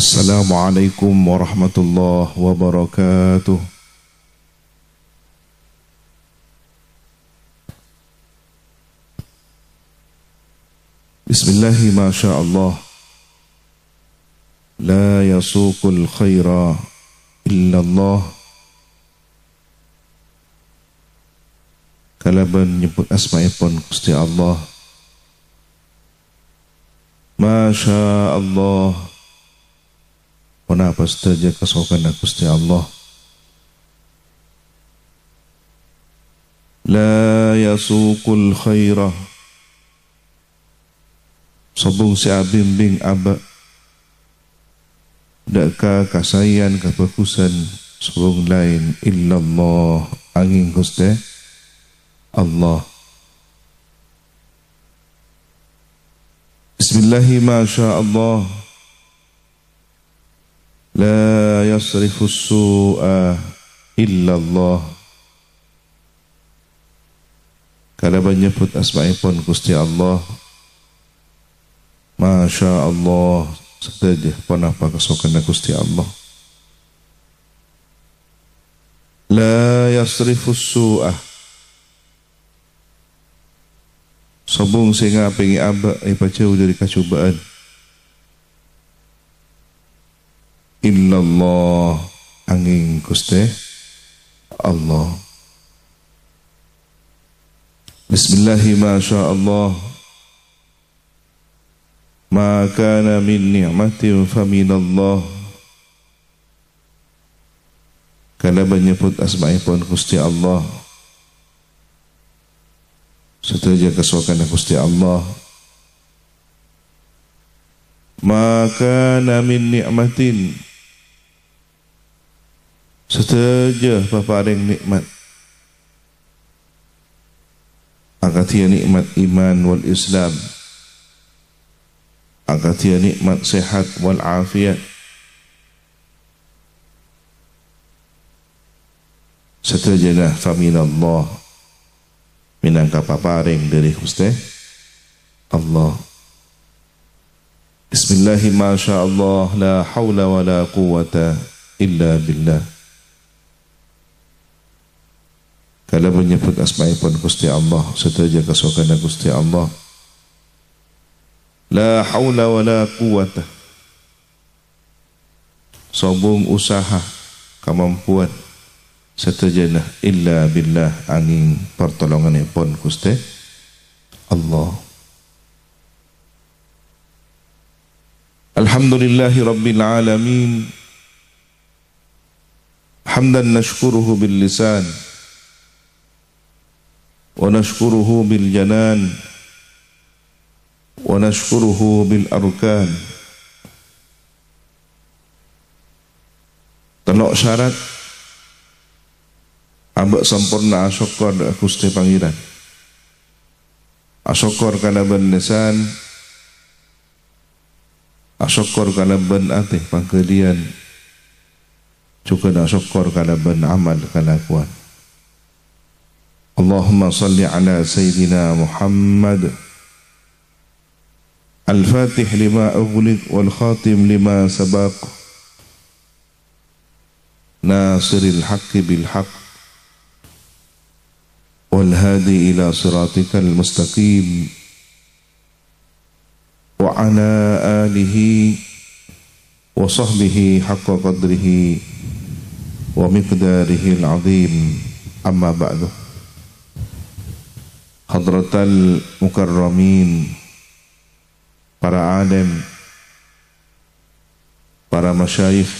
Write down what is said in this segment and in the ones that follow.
السلام عليكم ورحمة الله وبركاته. بسم الله ما شاء الله. لا يسوق الخير إلا الله. Kalaban nyebut asma'ipun Gusti Allah. Masya Allah. Kenapa saja kesokan Gusti Allah. La yasukul khairah Sobong si abimbing abak Daka kasayan kebagusan Sobong lain illallah. Angin Gusti Allah. Bismillahi ma sya Allah La yasrifu su'a illa Allah Kalau menyebut asma'ipun Gusti Allah. Masya Allah Saja pernah kesokan Gusti Allah. La yasrifu su'ah Sobong sehingga pengi abak Ia baca dari kecubaan illallah. Angin gusti. Allah. Bismillahirrahmanirrahim Allah Ma kana min ni'matin fa min Allah Kala menyebut asma'i pun Gusti Allah. Setuju kesuakan Gusti Allah. Ma kana min ni'matin Setuju paparing nikmat. Akatia nikmat iman wal islam. Agar dia nikmat sehat wal afiat. Setajana famin Allah minangka paparing dari Gusti Allah. Bismillahirrahmanirrahim. Masya Allah La hawla wa la quwata Illa billah Kalau menyebut asma'ipun Gusti Allah Setaja kesukaan Gusti Allah. La haula wa la quwata Sobong usaha Kemampuan Setajana illa billah Angin pertolongan pun kuste Allah. Alhamdulillahi Rabbil Alamin. Nashkuruhu bil lisan Wa nashkuruhu bil janan ونشكره بالأركان Telok syarat Ambak sempurna asyokor Gusti Pangeran Asyokor kana ben lisan Asyokor kana ben ati pangkelian Juga asyokor kana ben amal kana kuat Salli ala Sayyidina Muhammad Muhammad الفاتح لما أغلق والخاتم لما سبق. ناصر الحق بالحق. والهادي إلى صراطك المستقيم. وعلى آله وصحبه حق قدره ومقداره العظيم. أما بعد. حضرة المكرمين para alim, para masyayikh,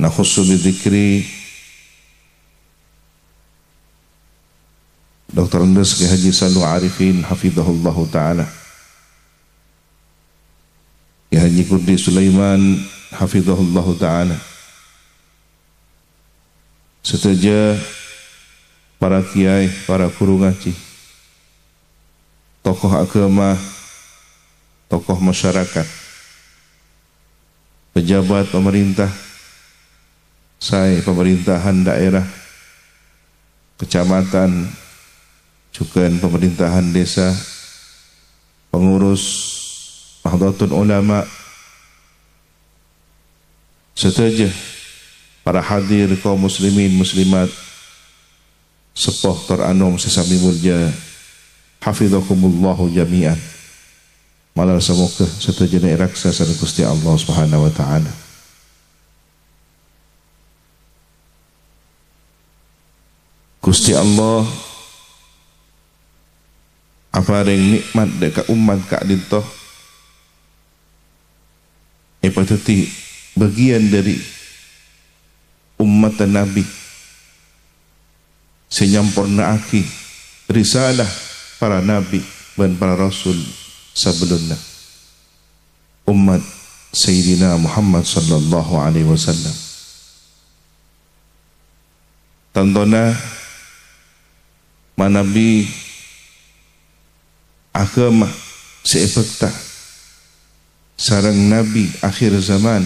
nakhusu bidhikri, Dr. Andes ke Haji Salu Arifin, hafidhahullah ta'ala. Ke Haji Kurdi Sulaiman, hafidhahullah ta'ala. Setuju para kiai, para guru ngaji, tokoh agama, tokoh masyarakat, pejabat pemerintah, saya pemerintahan daerah, kecamatan, juga pemerintahan desa, pengurus Mahdatun ulama Setuju para hadir kaum muslimin muslimat sepuh teranum sesami mulia hafizakumullahu jami'an. Malar semoga setuju ni raksa sana Gusti Allah Subhanahu wa taala. Gusti Allah apa yang nikmat dekat umat kak dintoh. Epateti bagian dari umat Nabi senyampurna aki risalah para Nabi dan para Rasul sebelumnya. Umat Sayyidina Muhammad sallallahu alaihi wasallam. Tantona manabi agama seefekta sarang Nabi akhir zaman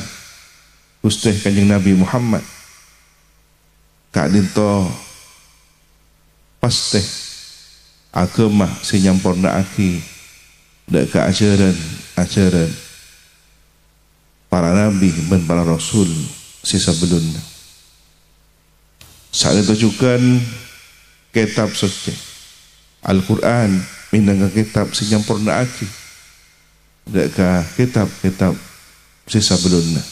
Ustaz kanjeng Nabi Muhammad kak dinto pasti agama senyampurna aki. Dek ke ajaran ajaran para nabi dan para rasul sisa belum. Saat itu kitab suci. Al-Quran minang kitab senyampurna aki. Dek ke kitab kitab sisa belum.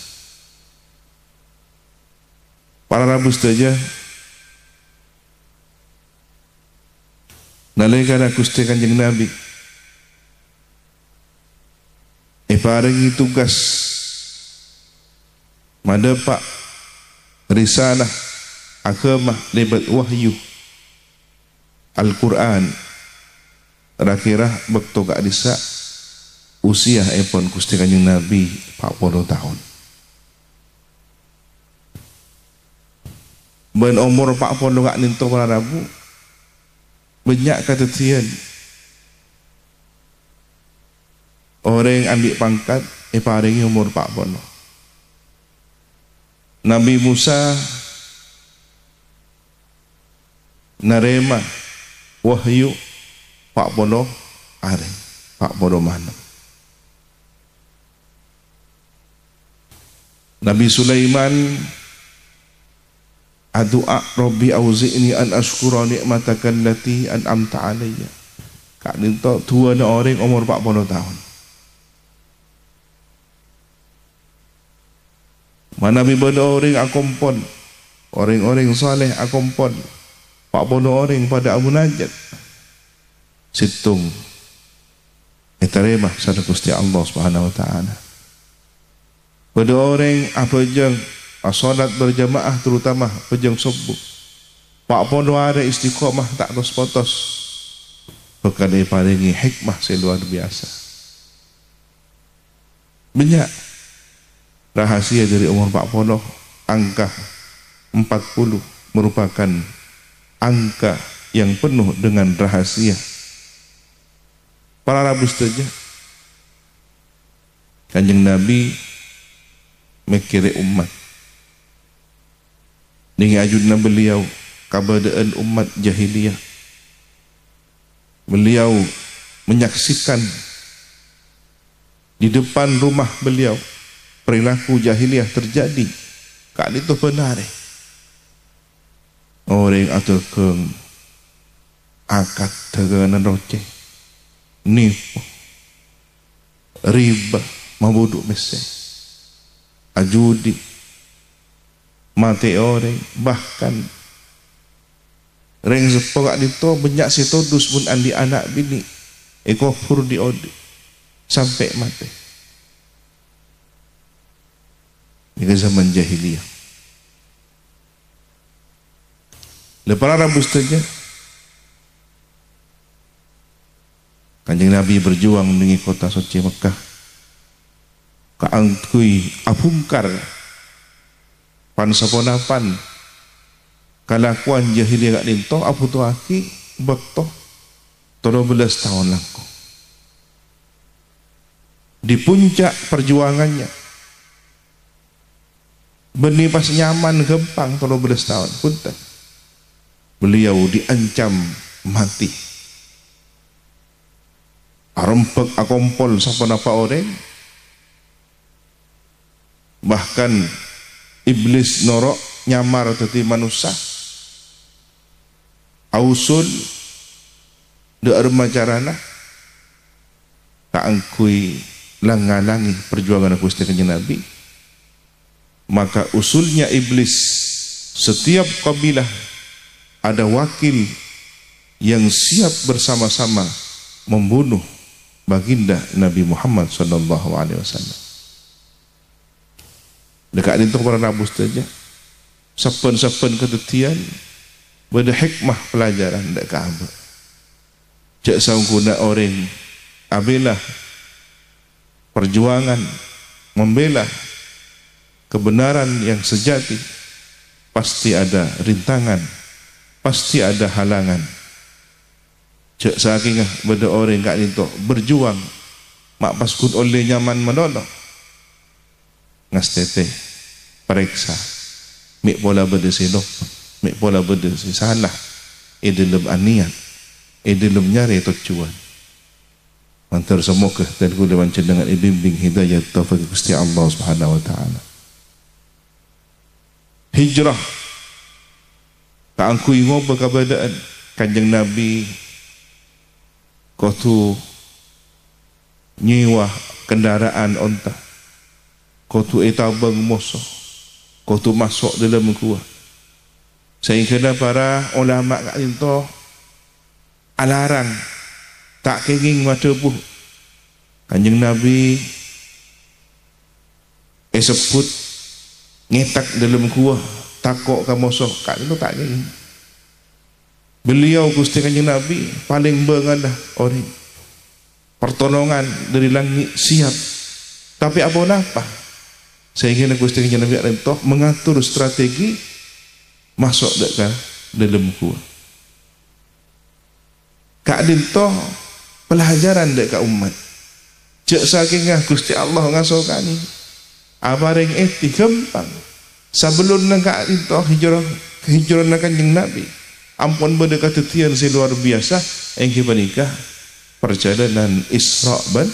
Para Rabu saja Nalaikan aku setia kanjeng Nabi. Eh paringi tugas Mada pak Risalah Agama lebat wahyu Al-Quran. Rakirah Bekto kak disa Usia epon kusti kanjeng Nabi 40 tahun. Ben umur pak pondok gak ninto para rabu banyak kata tian orang ambil pangkat eh paringi umur pak pono Nabi Musa narema wahyu pak pono are pak pono mana. Nabi Sulaiman Adu'a Rabbi auzi'ni an ashkura ni'mataka allati an'amta alayya. Kak ni tu tua ni orang umur 40 tahun. Mana bi benda orang akompon. Orang-orang soleh akompon. 40 orang pada Abu Najat. Situng. Iterima sana Gusti Allah Subhanahu wa taala. Pada orang apa jeng solat berjamaah terutama pejang subuh. Pak pun ada istiqomah tak terus potos. Bukan palingi hikmah seluar biasa. Banyak rahasia dari umur Pak Pono angka 40 merupakan angka yang penuh dengan rahasia. Para rabu saja kanjeng Nabi mikir umat dengan ajudan beliau keberadaan umat jahiliyah beliau menyaksikan di depan rumah beliau perilaku jahiliyah terjadi kali itu benar eh? orang atau keng akad dengan roce nipu riba mabuduk mesej ajudi mati orang bahkan reng sepok itu banyak si todus pun andi anak bini. Eko fur di odi sampai mati. Ini zaman jahiliyah lepas Arab saja kanjeng Nabi berjuang dengan kota suci Mekah. Keangkui apungkar pan saponapan kalakuan jahiliyah kat linto apa tu aki bekto 13 tahun laku. Di puncak perjuangannya benih pas nyaman gempang 13 tahun punten beliau diancam mati. Arempek akompol siapa napa orang? Bahkan iblis norok nyamar tadi manusia. Ausul de arma carana tak angkui langalangi perjuangan aku setiap Nabi. Maka usulnya iblis setiap kabilah ada wakil yang siap bersama-sama membunuh baginda Nabi Muhammad sallallahu alaihi wasallam dekat itu para nabi saja sapan-sapan ketetian pada hikmah pelajaran dekat apa cak saung guna orang abilah perjuangan membela kebenaran yang sejati. Pasti ada rintangan pasti ada halangan. Cak saking pada orang kat itu berjuang. Mak paskut oleh nyaman menolong ngas tete periksa. Mik pola berde silop mik pola berde si salah. E dalam aniat e dalam nyari tujuan antar semoga dan ku dewan dengan bimbing hidayah taufik Gusti Allah Subhanahu wa taala. Hijrah. Tak angku ingo keberadaan kanjeng Nabi. Kau tu nyewa kendaraan onta. Kau tu etabang musuh kau tu masuk dalam kuah sehingga para ulama kat itu alarang. Tak kenging mata buh. Kanjeng Nabi eh sebut ngetak dalam kuah takut ke musuh kat itu tak kenging beliau Gusti kanjeng Nabi paling bengadah orang. Pertolongan dari langit siap. Tapi apa apa sehingga nak Gusti Kanjeng Nabi Rintoh mengatur strategi masuk dekat dalam kuah. Kak Dintoh pelajaran dekat umat. Cek saking Gusti Allah ngasuh kani. Abaring eti gampang. Sebelum nak Kak Dintoh hijrah hijrah nak Kanjeng Nabi. Ampun berdekat tian si luar biasa yang kita nikah perjalanan Isra dan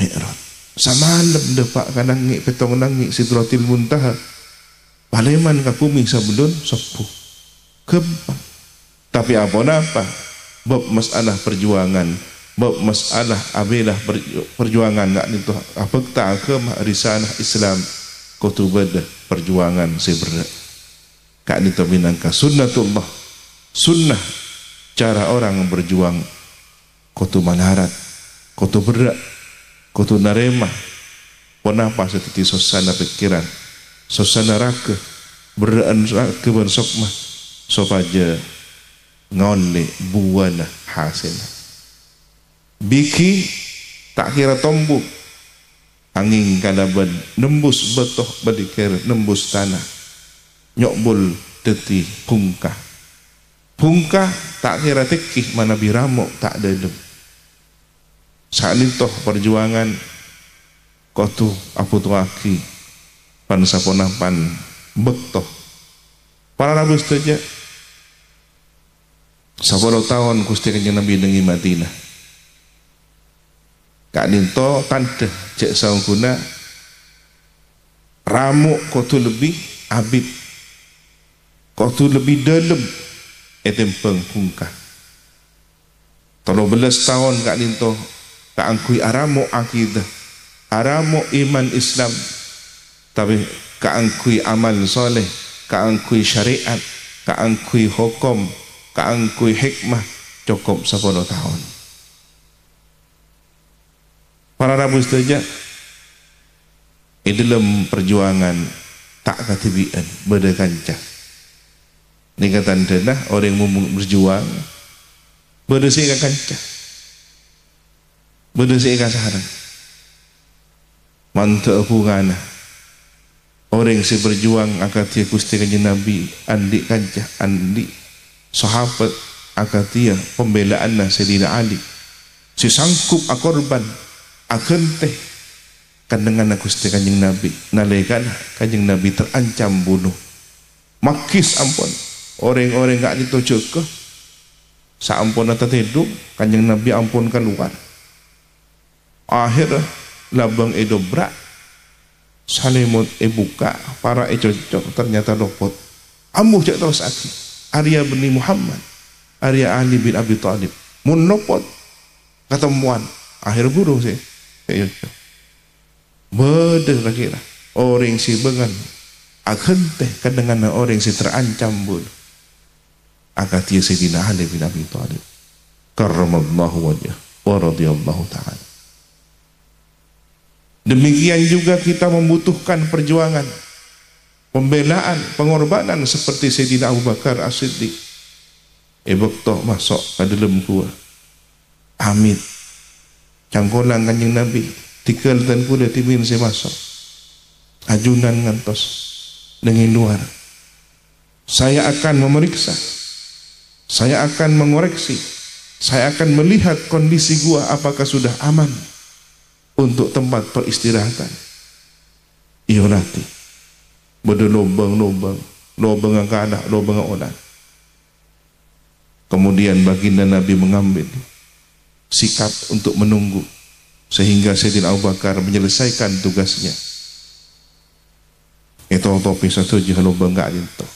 Mi'raj samalam depak kan nangik petong nangik sidratil muntaha paleman ka bumi sebelum sepuh. Gempa tapi apa napa? Bab masalah perjuangan. Bab masalah abilah perjuangan nak itu apa tak ke risalah Islam? Kutubad perjuangan seberat kak itu minangka sunnatullah. Sunnah cara orang berjuang. Kutub manarat. Kutub berat Kutu narema Penapa seperti sosana pikiran Sosana raka Beraan raka bersokma Sopaja Ngole buana hasil. Biki Tak kira tombuk. Angin kalaban Nembus betoh badikir Nembus tanah. Nyokbul teti pungkah. Pungkah tak kira tekih Mana biramuk tak ada saat itu perjuangan kau tu apa tu aki pan sapona pan bektoh para nabi saja sepuluh tahun kusti kanjeng nabi dengan Madinah. Kak ninto tante cek saung guna ramuk kau tu lebih abid kau tu lebih dalam etempeng pungkah. Tolong belas tahun kak ninto kaangkui aramu akidah. Aramu iman Islam. Tapi kaangkui amal soleh kaangkui syariat kaangkui hukum kaangkui hikmah cukup 10 tahun. Para rabu di dalam perjuangan tak katibian berdekanca ini kata orang yang berjuang berdesikan kancah benda saya kata sekarang. Mantap hubungan. Orang yang berjuang akan dia kusti kanji Nabi andi kancah andi sahabat akan dia pembelaan Sayyidina Ali. Si sangkup akorban akan teh kan dengan kusti kanjeng Nabi. Nalekan kanjeng Nabi terancam bunuh. Makis ampun. Orang-orang gak ditujuk ke saampun atau hidup kanjeng Nabi ampunkan luar akhir labang e dobrak salimut e buka. Para cocok ternyata lopot ambuh cak terus aki Arya bin Muhammad. Arya Ali bin Abi Talib. Mun lopot ketemuan akhir buru sih. Cocok beda lagi lah. Orang si bengan. Akan teh dengan orang si terancam bul akan dia Sayyidina Ali bin Abi Talib. Karramallahu wajah. Wa radiyallahu ta'ala Demikian juga kita membutuhkan perjuangan, pembelaan, pengorbanan seperti Sayyidina Abu Bakar As-Siddiq. Ebok toh masuk ke dalam gua. Amit. Cangkolang kanjeng Nabi. Tikal dan kuda timin saya masuk. Ajunan ngantos. Dengan luar. Saya akan memeriksa. Saya akan mengoreksi. Saya akan melihat kondisi gua apakah sudah aman untuk tempat peristirahatan. Ia nanti berde lubang-lubang, lubang yang kada, lubang yang orang. Kemudian baginda Nabi mengambil sikap untuk menunggu sehingga Sayyidina Abu Bakar menyelesaikan tugasnya. Itu topi satu jika lubang enggak itu.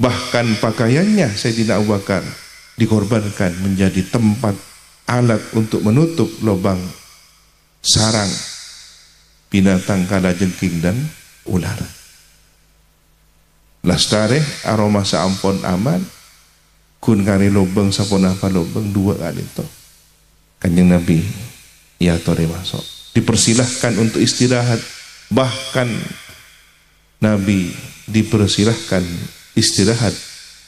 Bahkan pakaiannya Sayyidina Abu Bakar dikorbankan menjadi tempat alat untuk menutup lubang sarang binatang kala jengking dan ular. Lastare aroma saampon aman kun kari lubang sapon apa lubang dua kali itu. Kanjeng Nabi ya tore masuk. Dipersilahkan untuk istirahat bahkan Nabi dipersilahkan istirahat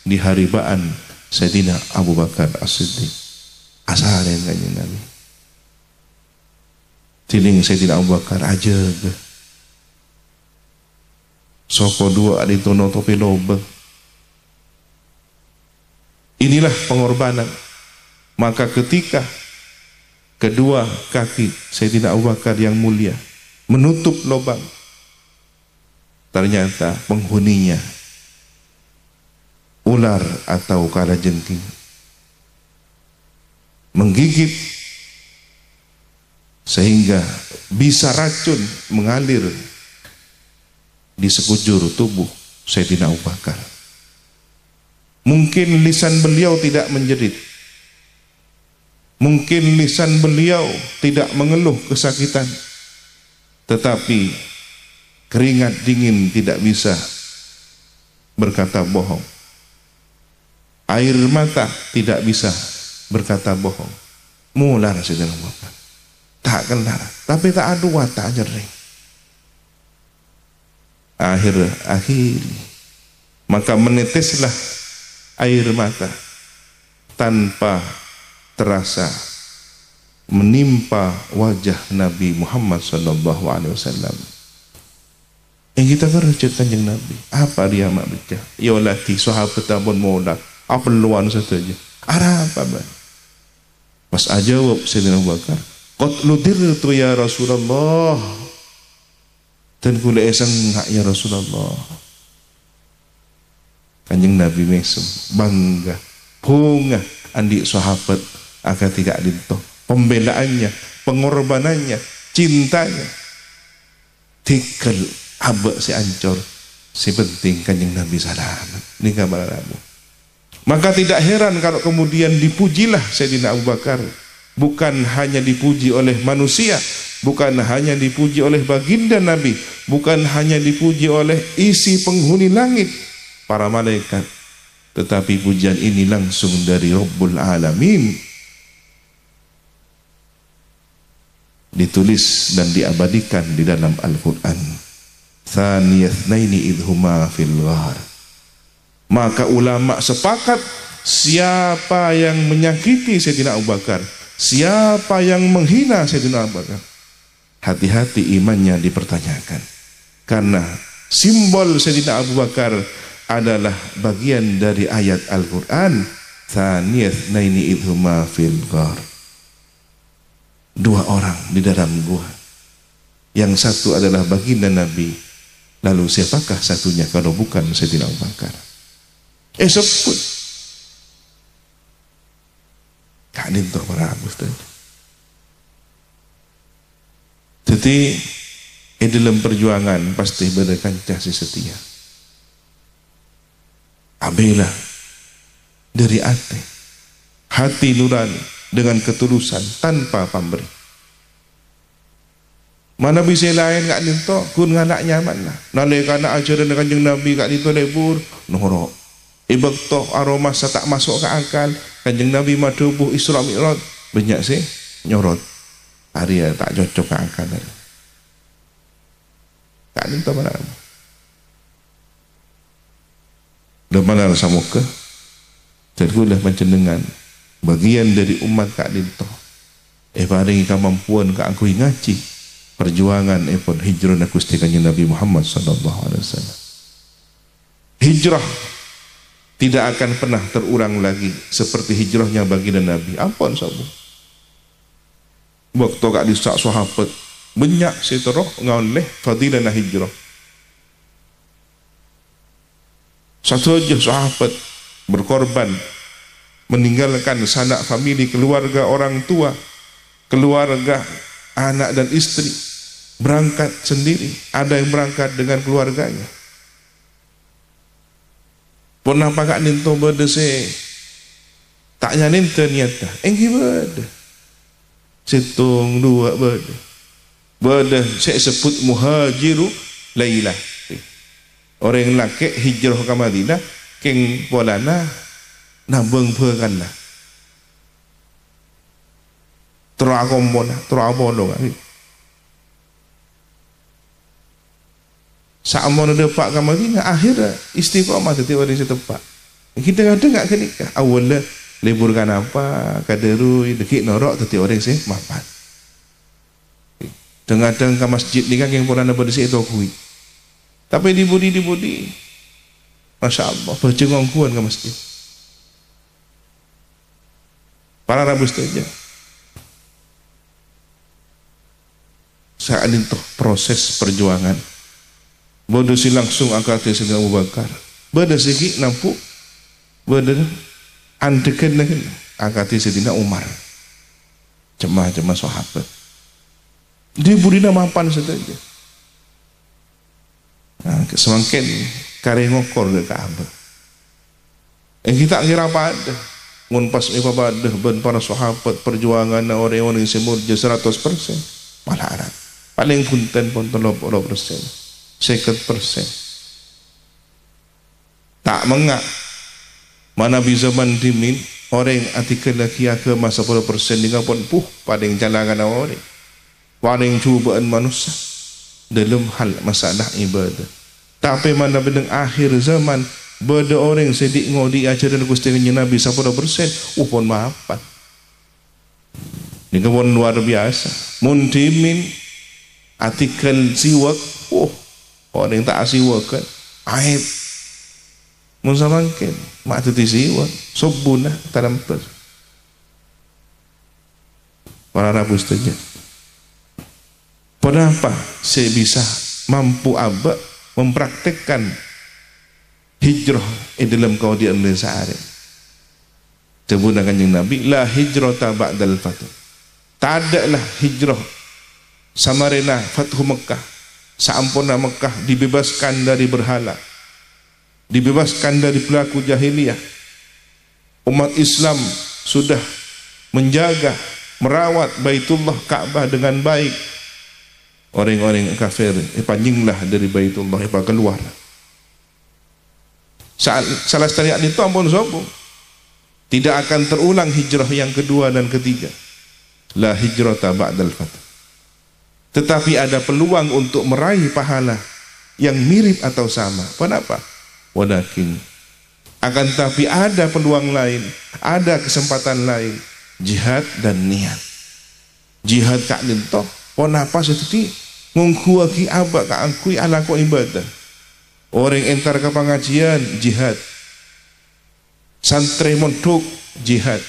di haribaan Sayyidina Abu Bakar As-Siddiq. Asarin kanjeng Nabi. Tiling saya tidak Abu Bakar aja. Soko dua adik tono topi lobe. Inilah pengorbanan. Maka ketika kedua kaki Sayyidina Abu Bakar yang mulia menutup lubang ternyata penghuninya ular atau kala jengking menggigit sehingga bisa racun mengalir di sekujur tubuh Sayyidina Abu Bakar. Mungkin lisan beliau tidak menjerit. Mungkin lisan beliau tidak mengeluh kesakitan. Tetapi keringat dingin tidak bisa berkata bohong. Air mata tidak bisa berkata bohong. Mula Sayyidina Abu Bakar tak kelar tapi tak ada watak jernih akhir akhir. Maka meneteslah air mata tanpa terasa menimpa wajah Nabi Muhammad sallallahu alaihi wasallam. Yang kita kerja kanjeng Nabi apa dia mak baca ya lati sahabat abun mola apa luan saja arah apa bah pas ajawab Sayyidina Abu Bakar Qatlu dirtu ya Rasulullah. Dan kula esang ngak ya Rasulullah. Kanjeng Nabi mesem Bangga. Bunga Andi sahabat Agar tidak dintoh Pembelaannya Pengorbanannya Cintanya. Tikal Abak si ancor Si penting kanjeng Nabi selamat Ini kabar Maka tidak heran kalau kemudian dipujilah Sayyidina Abu Bakar bukan hanya dipuji oleh manusia bukan hanya dipuji oleh baginda nabi bukan hanya dipuji oleh isi penghuni langit para malaikat. Tetapi pujian ini langsung dari Rabbul Alamin. Ditulis dan diabadikan di dalam Al-Quran. Thaniyatnaini idhuma fil ghar maka ulama sepakat siapa yang menyakiti Sayyidina Abu Bakar Siapa yang menghina Sayyidina Abu Bakar? Hati-hati imannya dipertanyakan. Karena simbol Sayyidina Abu Bakar adalah bagian dari ayat Al-Quran. Thaniyat naini idhuma fil ghar. Dua orang di dalam gua. Yang satu adalah baginda Nabi. Lalu siapakah satunya kalau bukan Sayyidina Abu Bakar? Eh sebut Ada untuk para jadi di dalam perjuangan pasti berkancah si setia. Abilah dari hati. Hati nurani dengan ketulusan tanpa pemberi. Mana bisa lain kat ninto kun nganak nyaman lah. Nalai kana ajaran kanjeng nabi kat ninto lebur norok toh aroma tak masuk ke akal kanjeng nabi madubuh isra mi'raj. Banyak sih nyorot. Hari ya tak cocok ke akal dari kat ninto mana. Dan mana rasa muka? Tergulah macam bagian dari umat kak dinto eh paringi kemampuan kak aku ngaji perjuangan eh pun hijrah nak kustikannya Nabi Muhammad sallallahu alaihi wasallam. Hijrah tidak akan pernah terulang lagi seperti hijrahnya bagi Nabi. Ampun sabu. Waktu kak disak sahabat banyak seteroh ngoleh fadilah hijrah. Satu aja sahabat berkorban meninggalkan sanak famili keluarga orang tua keluarga anak dan istri berangkat sendiri. Ada yang berangkat dengan keluarganya pernah pakai ninto berdese tak nyanin ternyata engki berde situng dua berde berde saya sebut muhajiru laylah orang laki hijrah ke Madinah keng polana nabung kan lah. Terakomon mau ada pak ke Madinah akhir istiqomah tetapi orang itu tempat kita ada tak kenikah awalnya liburkan apa kaderu dekik norok tetapi orang sih Tengah-tengah ke masjid ni kan yang pernah berada di situ kuih tapi di budi di budi, Masya Allah, bercengang kuat ke masjid. Para rabu saja. Saat itu proses perjuangan. Bodoh si langsung angkat si Abu Bakar. Bodoh segi nampu. Bodoh andekan lagi angkat si Dina Umar. Cemah-cemah sahabat. Di budi nama apa saja. Ha, semakin kare ngokor ke Kaabah. Eh kita kira apa ada? Mun pas ibadah ben para sahabat perjuangan orang-orang yang semur je 100% malah arat. Paling punten pun 30%. 50%. Tak mengak mana bisa mandimin orang artikel lagi ke masa puluh persen dengan pun puh paling jalankan orang paling cubaan manusia dalam hal masalah ibadah tapi mana benda akhir zaman Bada orang sedik ngodi ajaran Gusti Kanjeng Nabi sapura persen upon maafan. Ini kebun luar biasa. Muntimin artikel siwak, oh orang tak siwak kan, aib. Musa mungkin mak tu siwak, sobuna dalam per. Para rabu saja. Kenapa saya bisa mampu abad mempraktekkan hijrah di dalam kemudian sehari. Sebut kanjeng Nabi, la hijrah ba'dal fatah. Tak ada lah hijrah samarina fathu Mekah. Saampuna Mekah dibebaskan dari berhala. Dibebaskan dari pelaku jahiliyah. Umat Islam sudah menjaga, merawat Baitullah Ka'bah dengan baik orang-orang kafir eh, panjinglah dari baitullah eh, keluar salah sekali itu ampun sombong tidak akan terulang hijrah yang kedua dan ketiga la hijrata ba'dal fatah tetapi ada peluang untuk meraih pahala yang mirip atau sama kenapa walakin akan tapi ada peluang lain ada kesempatan lain jihad dan niat jihad kak lintoh kenapa seperti Ngungku lagi apa kak angkui ala ko ibadah. Orang entar ke pengajian jihad. Santri mondok jihad.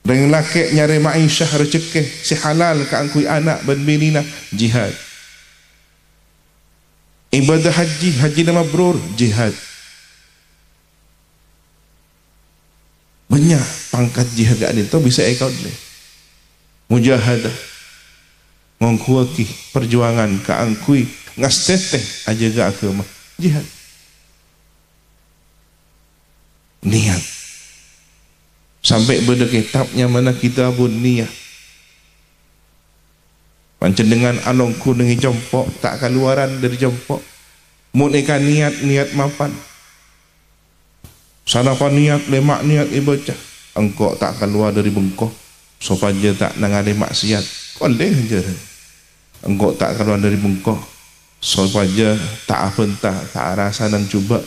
Dengan laki nyari ma'isyah rezeki si halal ke angkui anak dan binina jihad. Ibadah haji, haji nama brur jihad. Banyak pangkat jihad gak itu bisa ikut ni mujahadah. Ngongkuaki perjuangan keangkui ngastete aja ga agama. Jihad. Niat sampai benda kitabnya mana kita pun niat. Macam dengan alongku dengan jempok tak keluaran dari jempok munika niat niat mapan. Sana niat lemak niat ibadah engkau tak keluar dari bengkok. Supaya tak nangani maksiat boleh je. Engkau tak keluar dari bengkok. Supaya tak apa entah tak rasa dan cuba.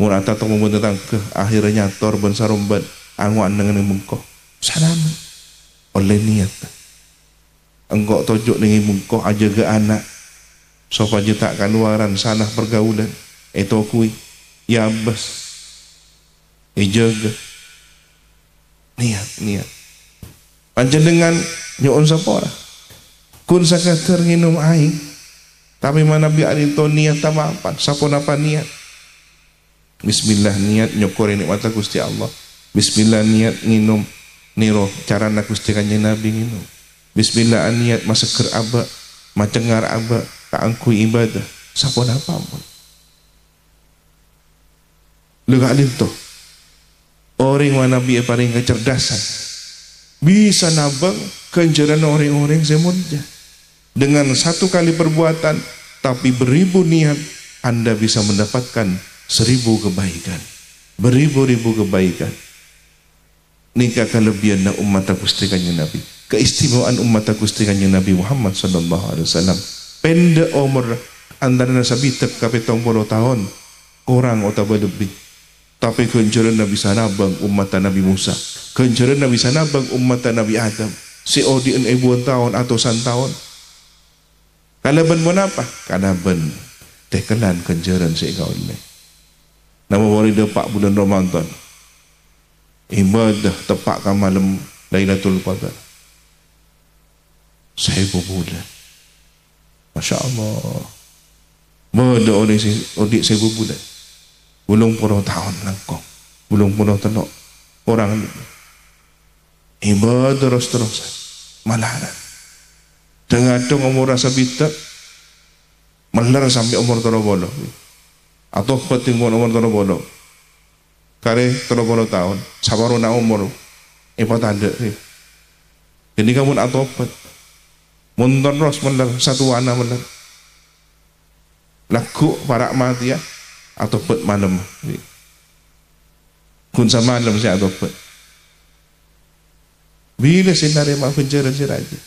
Murata tak membentuk ke akhirnya tor ben sarumbat anguan dengan mengko salam. Oleh niat. Engkau tujuk dengan mengko aja ke anak. Supaya tak keluaran sana pergaulan. Itu kui. Ya bas ijaga niat niat. Panjang dengan nyon sapora kun sakater nginum air tapi mana biar itu niat tak apa siapa napa niat? Bismillah niat nyokor ini mata Gusti Allah Bismillah niat nginum. Niro cara nak Gusti kanjeng Nabi nginum. Bismillah niat masaker aba macengar aba kaangku ibadah. Siapa napa pun. Lega alinto Orang mana biar paling kecerdasan. Bisa nabang Kenjaran orang-orang semuanya Dengan satu kali perbuatan Tapi beribu niat Anda bisa mendapatkan Seribu kebaikan. Beribu-ribu kebaikan Nikah kelebihan na umat akustikannya Nabi Keistimewaan umat akustikannya Nabi Muhammad Sallallahu Alaihi Wasallam Pendek umur Antara nasabi tep kapitong puluh tahun Kurang atau lebih tapi kenjaran Nabi sana bang umat Nabi Musa. Kenjaran Nabi sana bang umat Nabi Adam. Si odi en tahun atau san tahun. Kalau ben pun apa? Karena ben tekelan kenjaran si kau ini. Nama wari depak bulan Ramadan. Ibadah tepakkan malam Lailatul Qadar. Seribu bulan. Masya Allah. Orang si odik seribu bulan belum puluh tahun langkau belum puluh telok orang ibadah terus terus. Malahan dengan tu umur rasa bitak. Malar sampai umur terlalu bolo atau penting umur terlalu bolo kare terlalu bolo tahun sabar nak umur ibadah tanda jadi kamu atau pet mundur terus malar satu anak malar laku para mati ya. Atau pet malam. Kun sama malam saya atau pet bila saya nak maaf penjara saya raja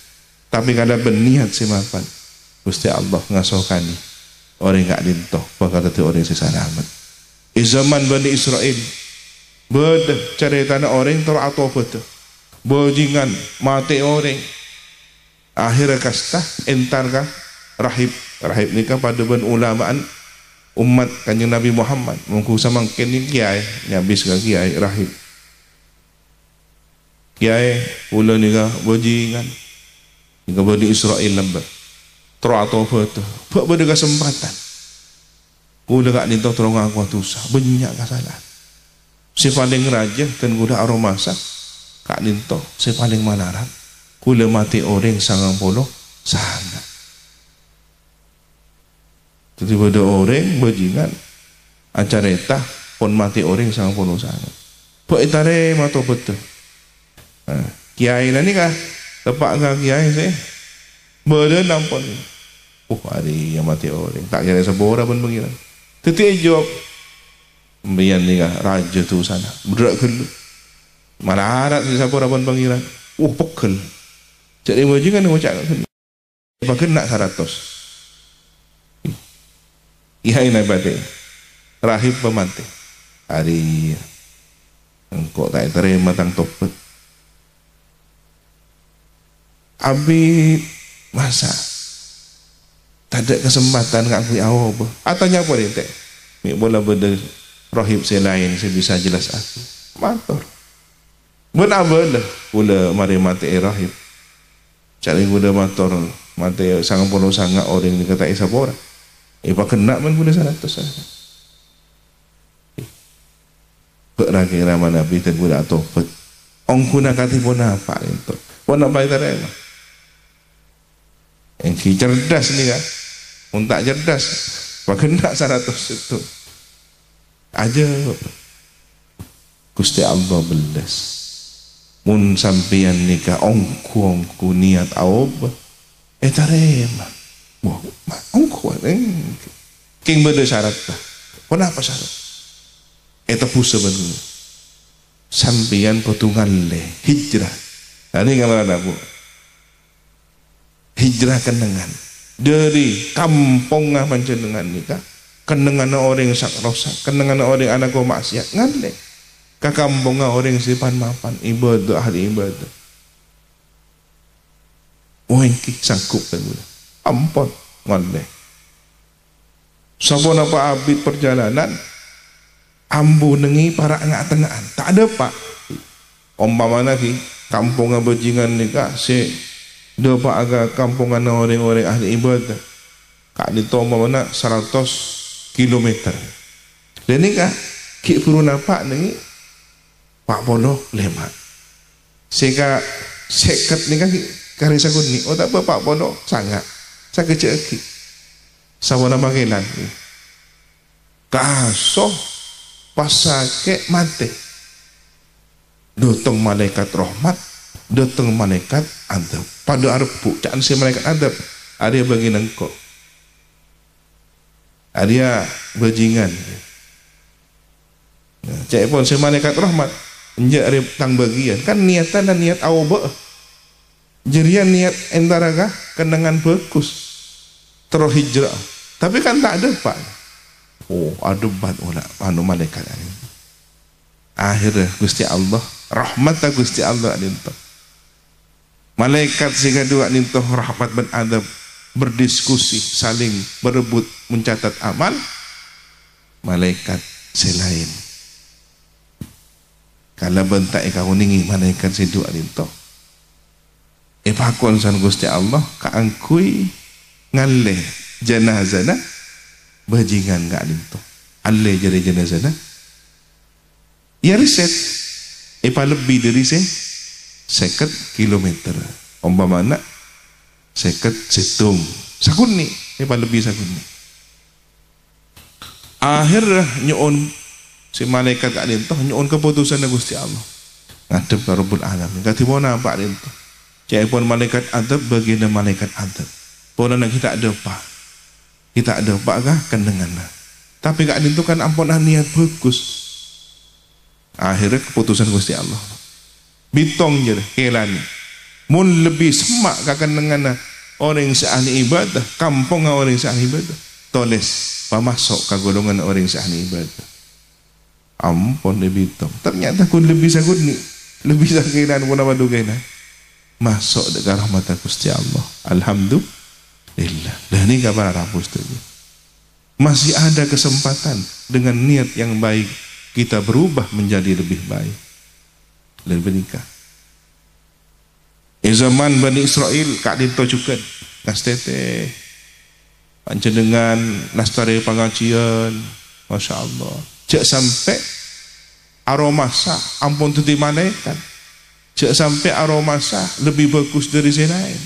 tapi kalau berniat saya maafan Gusti Allah ngasokan ni. Orang enggak dintoh apa kata orang saya selamat di zaman Bani Israel beda cerita orang ter atau betul bojingan mati orang. Akhirnya kasta entar kah? Rahib rahib ni kan pada ben ulamaan umat kanjeng Nabi Muhammad. Mungku sama kini kiai nyabis ke kiai rahib. Kiai pula ni ka bajingan ni ka bani Israel lambat atau apa tu? Buat pada kesempatan. Pula kak ni tahu tolong aku tu sah banyak kesalahan si paling raja kan gula aromasa kak tahu si paling manaran kula mati orang sangang puluh sangat Tiba-tiba orang bajingan acara etah pun mati orang sang pun sana. Pak itare mato betul. Ha, kiai ni kah tepak kah kiai saya? Berde nampun. Oh hari yang mati orang tak kira sebuah pun pengiran. Tetapi jawab Biar ni kah? Raja tu sana. Bergerak ke? Malah harap si siapa pun pengiran. Oh pekel. Jadi bajingan ni macam ni. Pakai nak seratus. Ihai naik batik. Rahib pemantik. Hari. Engkau tak terima tang topet Abi Masa? Tak ada kesempatan Kak aku awal apa? Atau nyapa dia tak Mik bola benda Rahib saya lain Saya bisa jelas aku Matur Benar benar Pula mari mati rahib Cari guna matur Mati sangat puluh sangat orang Ini kata isa orang Eh pak kena pun guna sana tu. Pak lagi nama Nabi tu guna atau pak. Ong guna kati pun apa itu. Pun apa itu ada? yang cerdas ni kan pun tak cerdas berkendak seratus itu aja Gusti Allah belas. Mun sampian nikah ongku ongku niat aob eh tarema wah ongku king beda syarat lah kenapa syarat? Eh tepus sebenarnya sampian potongan le hijrah. Kalau ada bu hijrah kenangan. Dari kampung apa dengan nikah kenangan orang sak rosak. Kenangan orang anak kau maksiat. Ngale ke kampung orang sipan mapan. Ibadah ahli ibadah. Oh ini sanggup kan ampun. Ngale Sapa napa abid perjalanan? Ambu nengi para ngak tengahan tak ada pak. Umpamanya ki kampung bajingan nikah si dia pak agak kampungan orang-orang ahli ibadah. Kak ditomba mana 100 kilometer. Dan ni kak kik puru nampak ni pak polo lemak sehingga seket ni kan kari sakun ni oh tak apa pak polo sangat. Saya kecil lagi sama nama kelan kasoh pasake mati. Dutong malaikat rahmat datang malaikat adab. Pada arpu jangan si malaikat adab ada bagi nengkok ada bajingan. Cek pun si malaikat rahmat. Njak ada tang bagian. Kan niatan dan niat awba jerian niat entara kah kenangan bagus terus hijrah tapi kan tak ada pak. Oh ada bat olah anu malaikat akhirnya Gusti Allah rahmat Gusti Allah alintuh Malaikat sehingga dua nintuh rahmat dan adab berdiskusi saling berebut mencatat amal malaikat selain. Kalau bentak kau ningi malaikat si dua nintuh epakon san gusti Allah kaangkui ngalle jenazah bajingan gak nintuh alle jadi jenazah ya riset epa lebih dari saya seket kilometer. Umpama nak seket setung sakun ni hebat lebih sakun ni akhir nyon si malaikat kat dia tu. Nyon keputusan dari Gusti Allah. Ngadep ke Rabbul Alamin. Kata mana dia tu? Cik pun malaikat adab bagian malaikat adab. Pun nak kita ada apa kita ada apa kah? Kendengan tapi kat dia tu kan ampun niat bagus. Akhirnya keputusan Gusti Allah. Bitong je kelan mun lebih semak kakan dengan orang sahni ibadah kampung orang sahni ibadah. Toles pamasok ke golongan orang sahni ibadah. Ampun lebih bitong ternyata kun lebih sagut ni. Lebih sakiran pun apa duga masuk dekat rahmat Gusti Allah. Alhamdulillah. Dan ini kabar rapus tu masih ada kesempatan dengan niat yang baik kita berubah menjadi lebih baik. Dan bernikah. Zaman Bani Israel, Kak Dinto juga nastete pancen dengan nastare pengajian, masya Allah. Cek sampai aroma sah, ampun tu di mana kan? Cek sampai aroma sah lebih bagus dari si lain.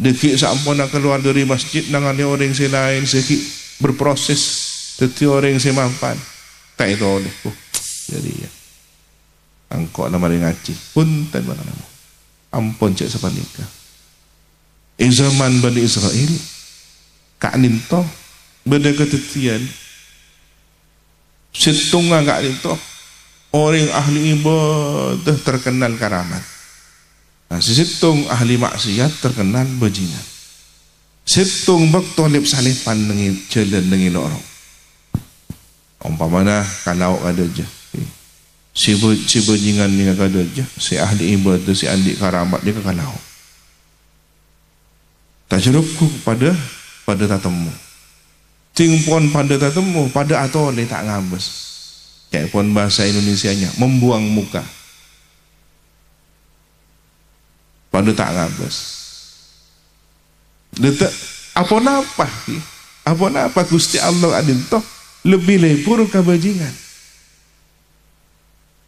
Dekik sampun nak keluar dari masjid nangani orang si lain sekik berproses tetapi orang si mampan. Tak itu oleh. Oh, jadi ya angkok nama ngaji pun tak nama ampun cek sepan nikah in zaman Bani Israel kak ninto benda ketetian setunga kak ninto orang ahli ibadah terkenal karamat. Nah, setung ahli maksiat terkenal bajingan setung bak tolip salipan dengan jalan dengan orang umpamanya kalau ada je si, si bajingan ni kata je si ahli ibadah si ahli karamat dia kalau? Tak cukup pada pada tatamu tingpon pada tatamu pada atau dia tak ngabes. Kayak pun bahasa Indonesia nya membuang muka. Pada tak ngabes. Dia apa napa? Apa napa Gusti Allah adil toh? Lebih lebur kebajingan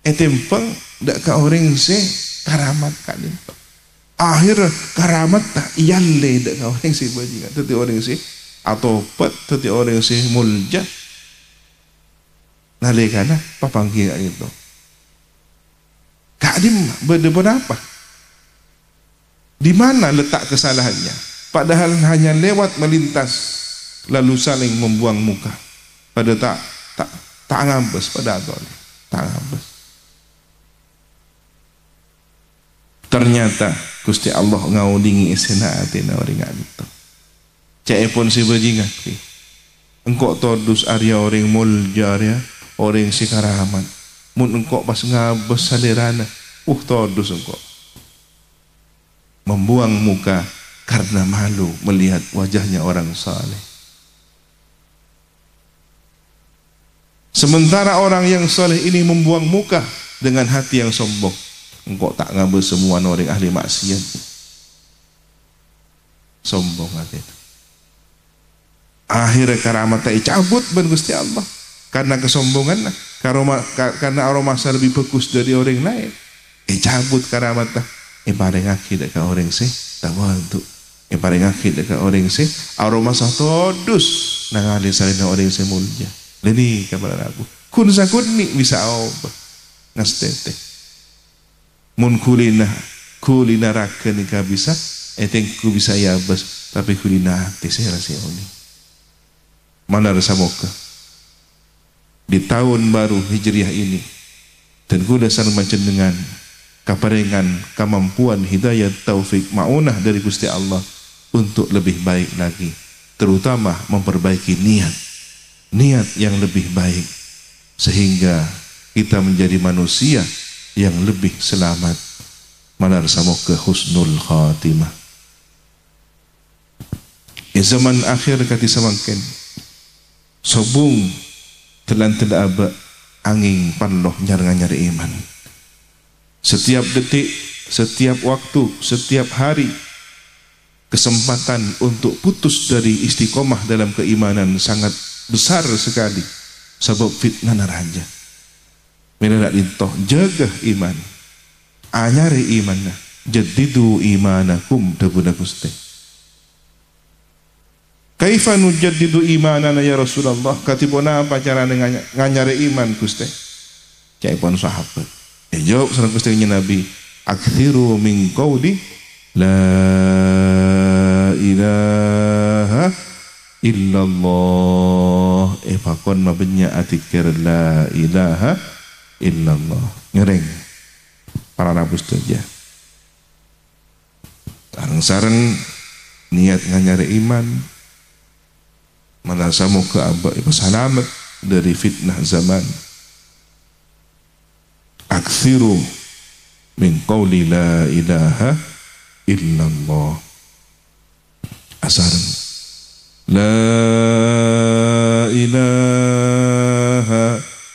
etempeng dak ka orang se karamat ka dinto akhir karamat tak iyalle dak kau orang si bajingan tetapi orang si atau pet tetapi orang si mulja. Nalikana papanggi itu kadim benda apa? Di mana letak kesalahannya? Padahal hanya lewat melintas lalu saling membuang muka. Pada tak tak tak ngambes pada tak ngambes ternyata Gusti Allah ngaudingi isena atina orang itu. Cek pun si bajingan. Engkau todus Arya orang muljar ya, orang si karaman. Mun engkau pas ngabes salerana, uh todus engkau. Membuang muka karena malu melihat wajahnya orang saleh. Sementara orang yang saleh ini membuang muka dengan hati yang sombong. Engkau tak ngambil semua orang ahli maksiat. Sombong hati itu. Akhirnya karamat cabut ben Gusti Allah. Karena kesombongan lah. Karena aroma masa lebih bagus dari orang lain. Eh cabut tak. Eh paling akhir dekat orang sih. Tak bantu. Eh paling akhir dekat orang sih. Aroma masa todus. Nang ahli salina orang sih mulia. Lini kabar aku. Kun sakun ni bisa apa. Nastete mun kulina kulina rakan ni bisa eteng ku bisa ya bas tapi kulina hati saya rasa ini mana rasa moka di tahun baru hijriah ini dan ku dasar macam dengan kaparengan kemampuan hidayah taufik maunah dari Gusti Allah untuk lebih baik lagi terutama memperbaiki niat niat yang lebih baik sehingga kita menjadi manusia yang lebih selamat. Manar semoga husnul khatimah. Di zaman akhir kati samangken sobung telan telaba angin panloh nyarengan nyari iman. Setiap detik setiap waktu setiap hari kesempatan untuk putus dari istiqomah dalam keimanan sangat besar sekali sebab fitnah naraja Nak lintoh Jaga iman. Anyari iman Jadidu imanakum Dabuna kusti Kaifa nujadidu imanana ya Rasulullah? Katibuna apa cara nganyari iman kusti Cai pun sahabat. Eh jawab sarang kusti Nabi. Akthiru min qawli La ilaha illallah. Eh fakon mabenya atikir La ilaha illallah. Ngereng para nabi saja sareng niat nganyari iman mana samu ke abah ibu selamat dari fitnah zaman. Aksiru min qawli la ilaha illallah. Asareng la ilaha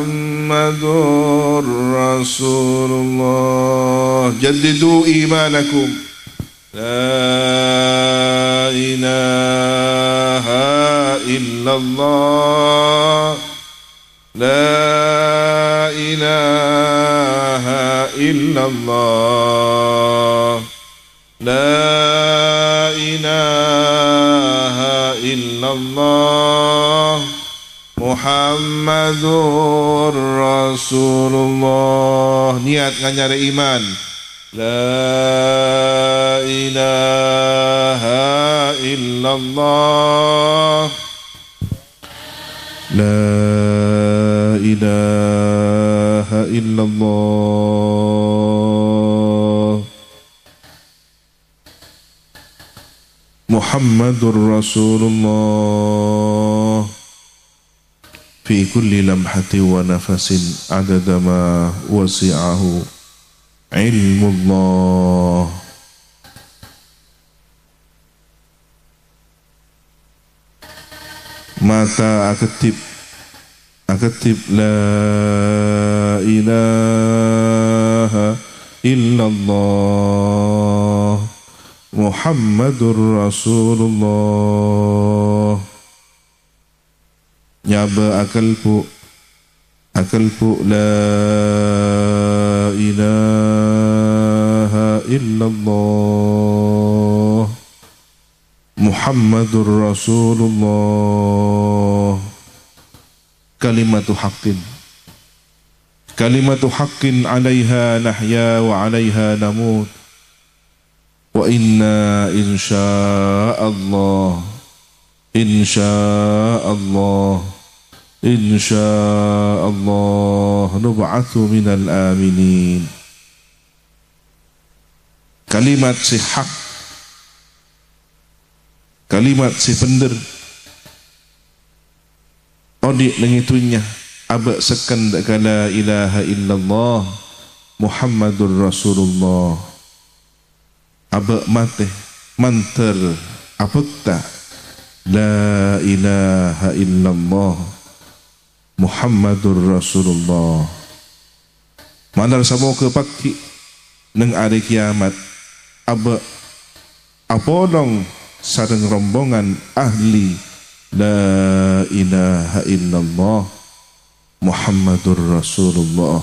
محمد رسول الله. جددوا إيمانكم. لا إله إلا الله. لا إله إلا الله. الله niat dengan cara iman لا إله إلا الله لا إله إلا الله محمد رسول الله في كل لمحة ونفس عدد ما وسعه علم الله. متى أكتب أكتب لا إله إلا الله. محمد رسول الله. Nyaba akal pu akal pu la ilaha illallah. Muhammadur Rasulullah. Kalimatu haqqin. Kalimatu haqqin alaiha nahya wa alaiha namut. Wa inna insya'allah insya'allah insya'allah nub'athu minal aminin. Kalimat si hak. Kalimat si pender odik dengan abak sekan kala ilaha illallah Muhammadur Rasulullah. Abak mate mantel apa tak. La ilaha illallah Muhammadur Rasulullah. Mana sama ke pagi Neng hari kiamat Aba Apa dong Sarang rombongan ahli La ilaha illallah Muhammadur Rasulullah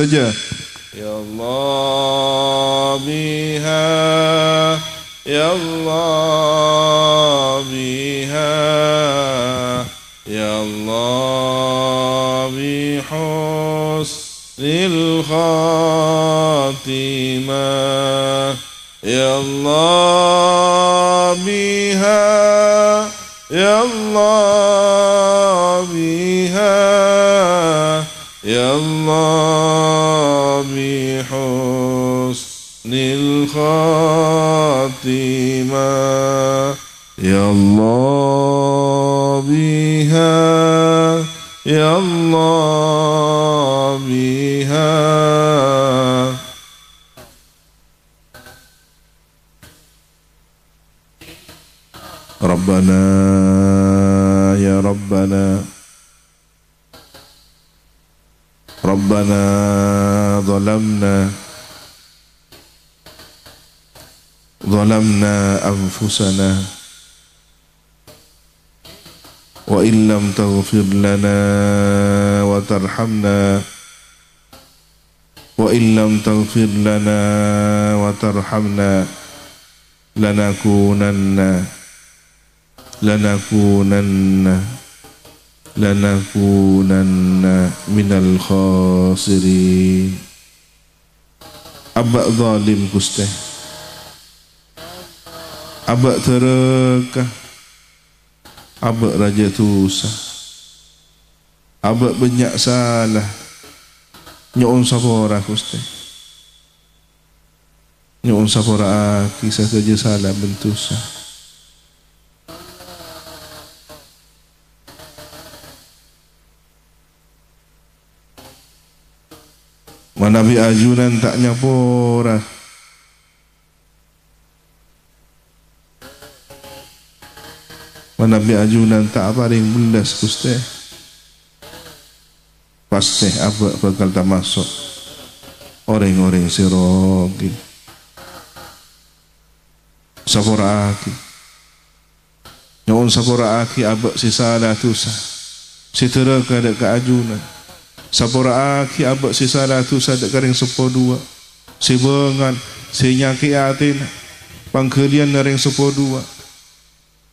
khatimah حسن الخاتمة يا الله بها يا الله بها. ربنا يا ربنا ربنا ظلمنا ظلمنا أنفسنا وإن لم تغفر لنا وترحمنا وإن لم تغفر لنا وترحمنا لنكونن لنكونن لنكونن من الخاسرين. abak zalim gusti abak terekah abak raja tusah abak banyak salah. Nyon sapora gusti nyon sapora kisah saja salah bentusah Nabi ajunan tak nyapora. Nabi ajunan tak apa yang belas kuste. Pasti apa bakal tak masuk. Orang-orang sirogi. Sapora aki. Nyon sapora aki abak si salah tu sah. Si teraka ada keajunan. Sapora aki abak si salah tu sadak kering sepo dua. Si bengan, si nyaki atin. Pangkelian naring sepo dua.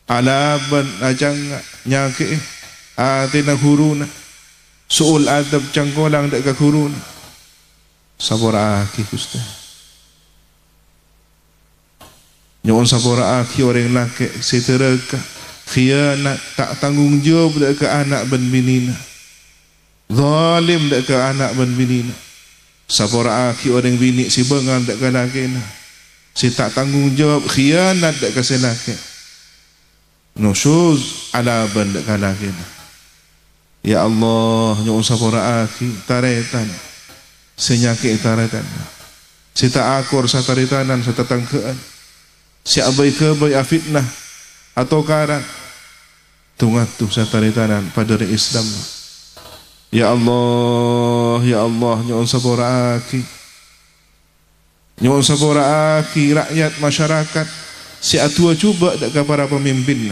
Alaban ajang nyaki atin na huruna. Suul adab cangkolang dak ka huruna. Sapora aki kusta. Nyon sapora aki orang laki si teraka. Khianat tak tanggung jawab dak ke anak ben binina. Zalim dak ke anak ben bini nak. Sapora aki orang bini si bengan dak ke laki nak. Si tak tanggung jawab khianat dak ke senake. Nusyuz ala ben dak ke laki nak. Ya Allah, nyu sapora aki taretan. Senyake taretan. Si tak akur sa taretanan sa tatangkean. Si abai ke abai afitnah atau karat. Tungat tu sa taretanan pada Islam. Ya Allah, Ya Allah, nyon sabora aki. Nyon sabora aki rakyat masyarakat si atua cuba dak para pemimpin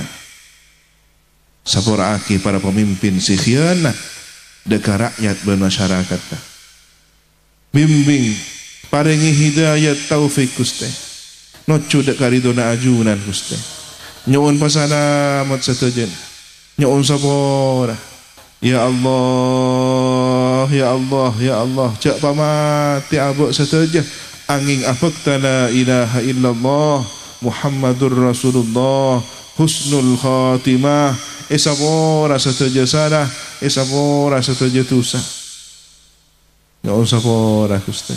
Sabora aki para pemimpin si khianah dak rakyat bermasyarakat. Bimbing paringi hidayat taufik kuste. Nocu dak karidona ajunan kuste. Nyon pasalamat satajen. Nyon sabora. Ya Allah, Ya Allah, Ya Allah. Cak pamati abuk saja. Angin afakta la ilaha illallah. Muhammadur Rasulullah. Husnul khatimah. Isabora saja salah. Isabora saja tusa. Ya Allah, sabora kusta.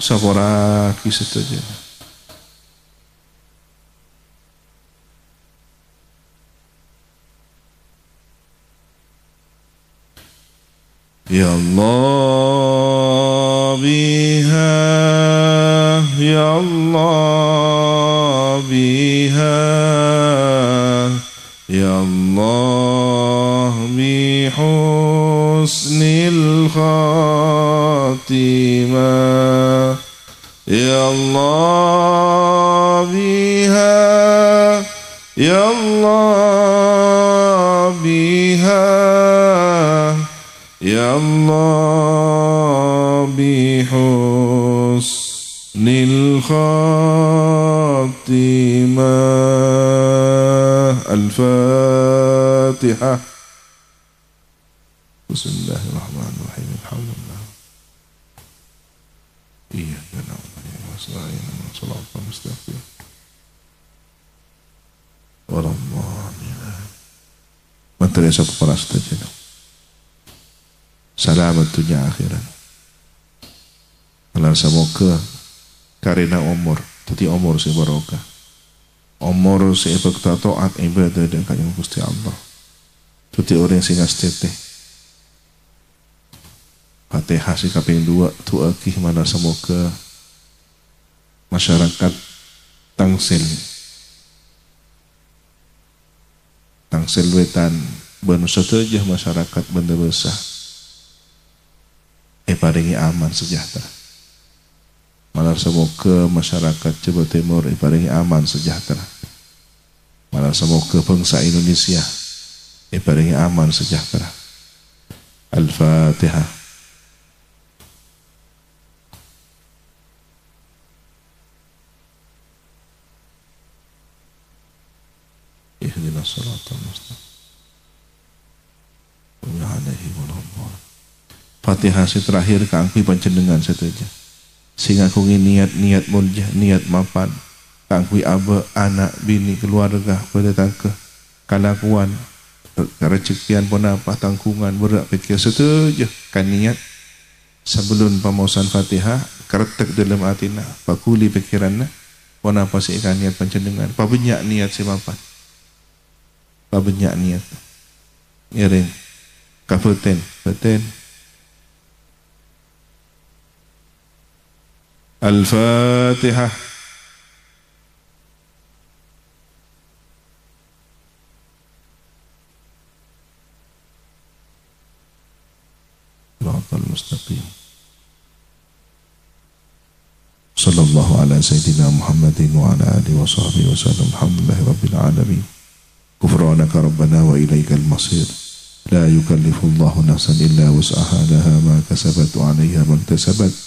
Sabora kisah saja. يا الله بها يا الله بها. يا الله بحسن الخاتمة. يا الله بها. يا الله بها. يا الله بحسن الخاتمة الفاتحة. بسم الله الرحمن الرحيم. الحمد لله. إياك نعبد وإياك نستعين. صراط المستقيم ولا الضالين. من تريسك فلا selamat dunia akhirat. Allah semoga karena umur, jadi umur si barokah. Umur si ibadah taat ibadah dan kanyang Gusti Allah. Jadi orang sing astete. Fatihah si kaping dua tu akih mana semoga masyarakat tangsil tangsil wetan benusa saja masyarakat benda besar iparingi aman sejahtera. Malar semoga masyarakat Jawa Timur iparingi aman sejahtera. Malar semoga bangsa Indonesia iparingi aman sejahtera. Al-Fatihah. اهدنا الصراط المستقيم وعليه Fatihah si terakhir ke angkui pancendengan saja. Sehingga aku ingin niat-niat muljah, niat mapan. Ke angkui aba, anak, bini, keluarga, pada tangka, kalakuan, rezekian pun apa, tangkungan, berat, pikir saja. Kan niat sebelum pemausan Fatihah, keretak dalam hati nak, pakuli pikiran nak, pun apa sih kan niat pancendengan, apa banyak niat si mapan. Apa banyak niat. Ngiring. Kafutin. Kafutin. الفاتحة. صراط المستقيم. صلى الله على سيدنا محمد وعلى آله وصحبه وسلم. الحمد لله رب العالمين. كفرانك ربنا وإليك المصير. لا يكلف الله نفسا إلا وسعها. لها ما كسبت وعليها ما اكتسبت.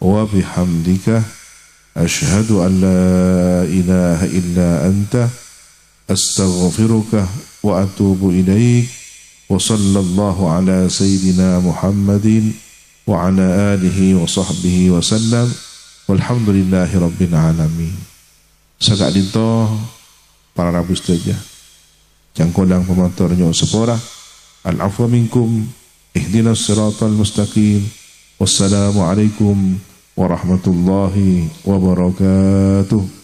وبحمدك أشهد أن لا إله إلا أنت أستغفرك وأتوب إليك وصلى الله على سيدنا محمد وعلى آله وصحبه وسلم والحمد لله رب العالمين Sagak dinto para rabu setuja. Jangkolang pemantornya sepora. Al-afwa minkum. Ihdinas siratal mustaqim. Wassalamualaikum warahmatullahi wabarakatuh.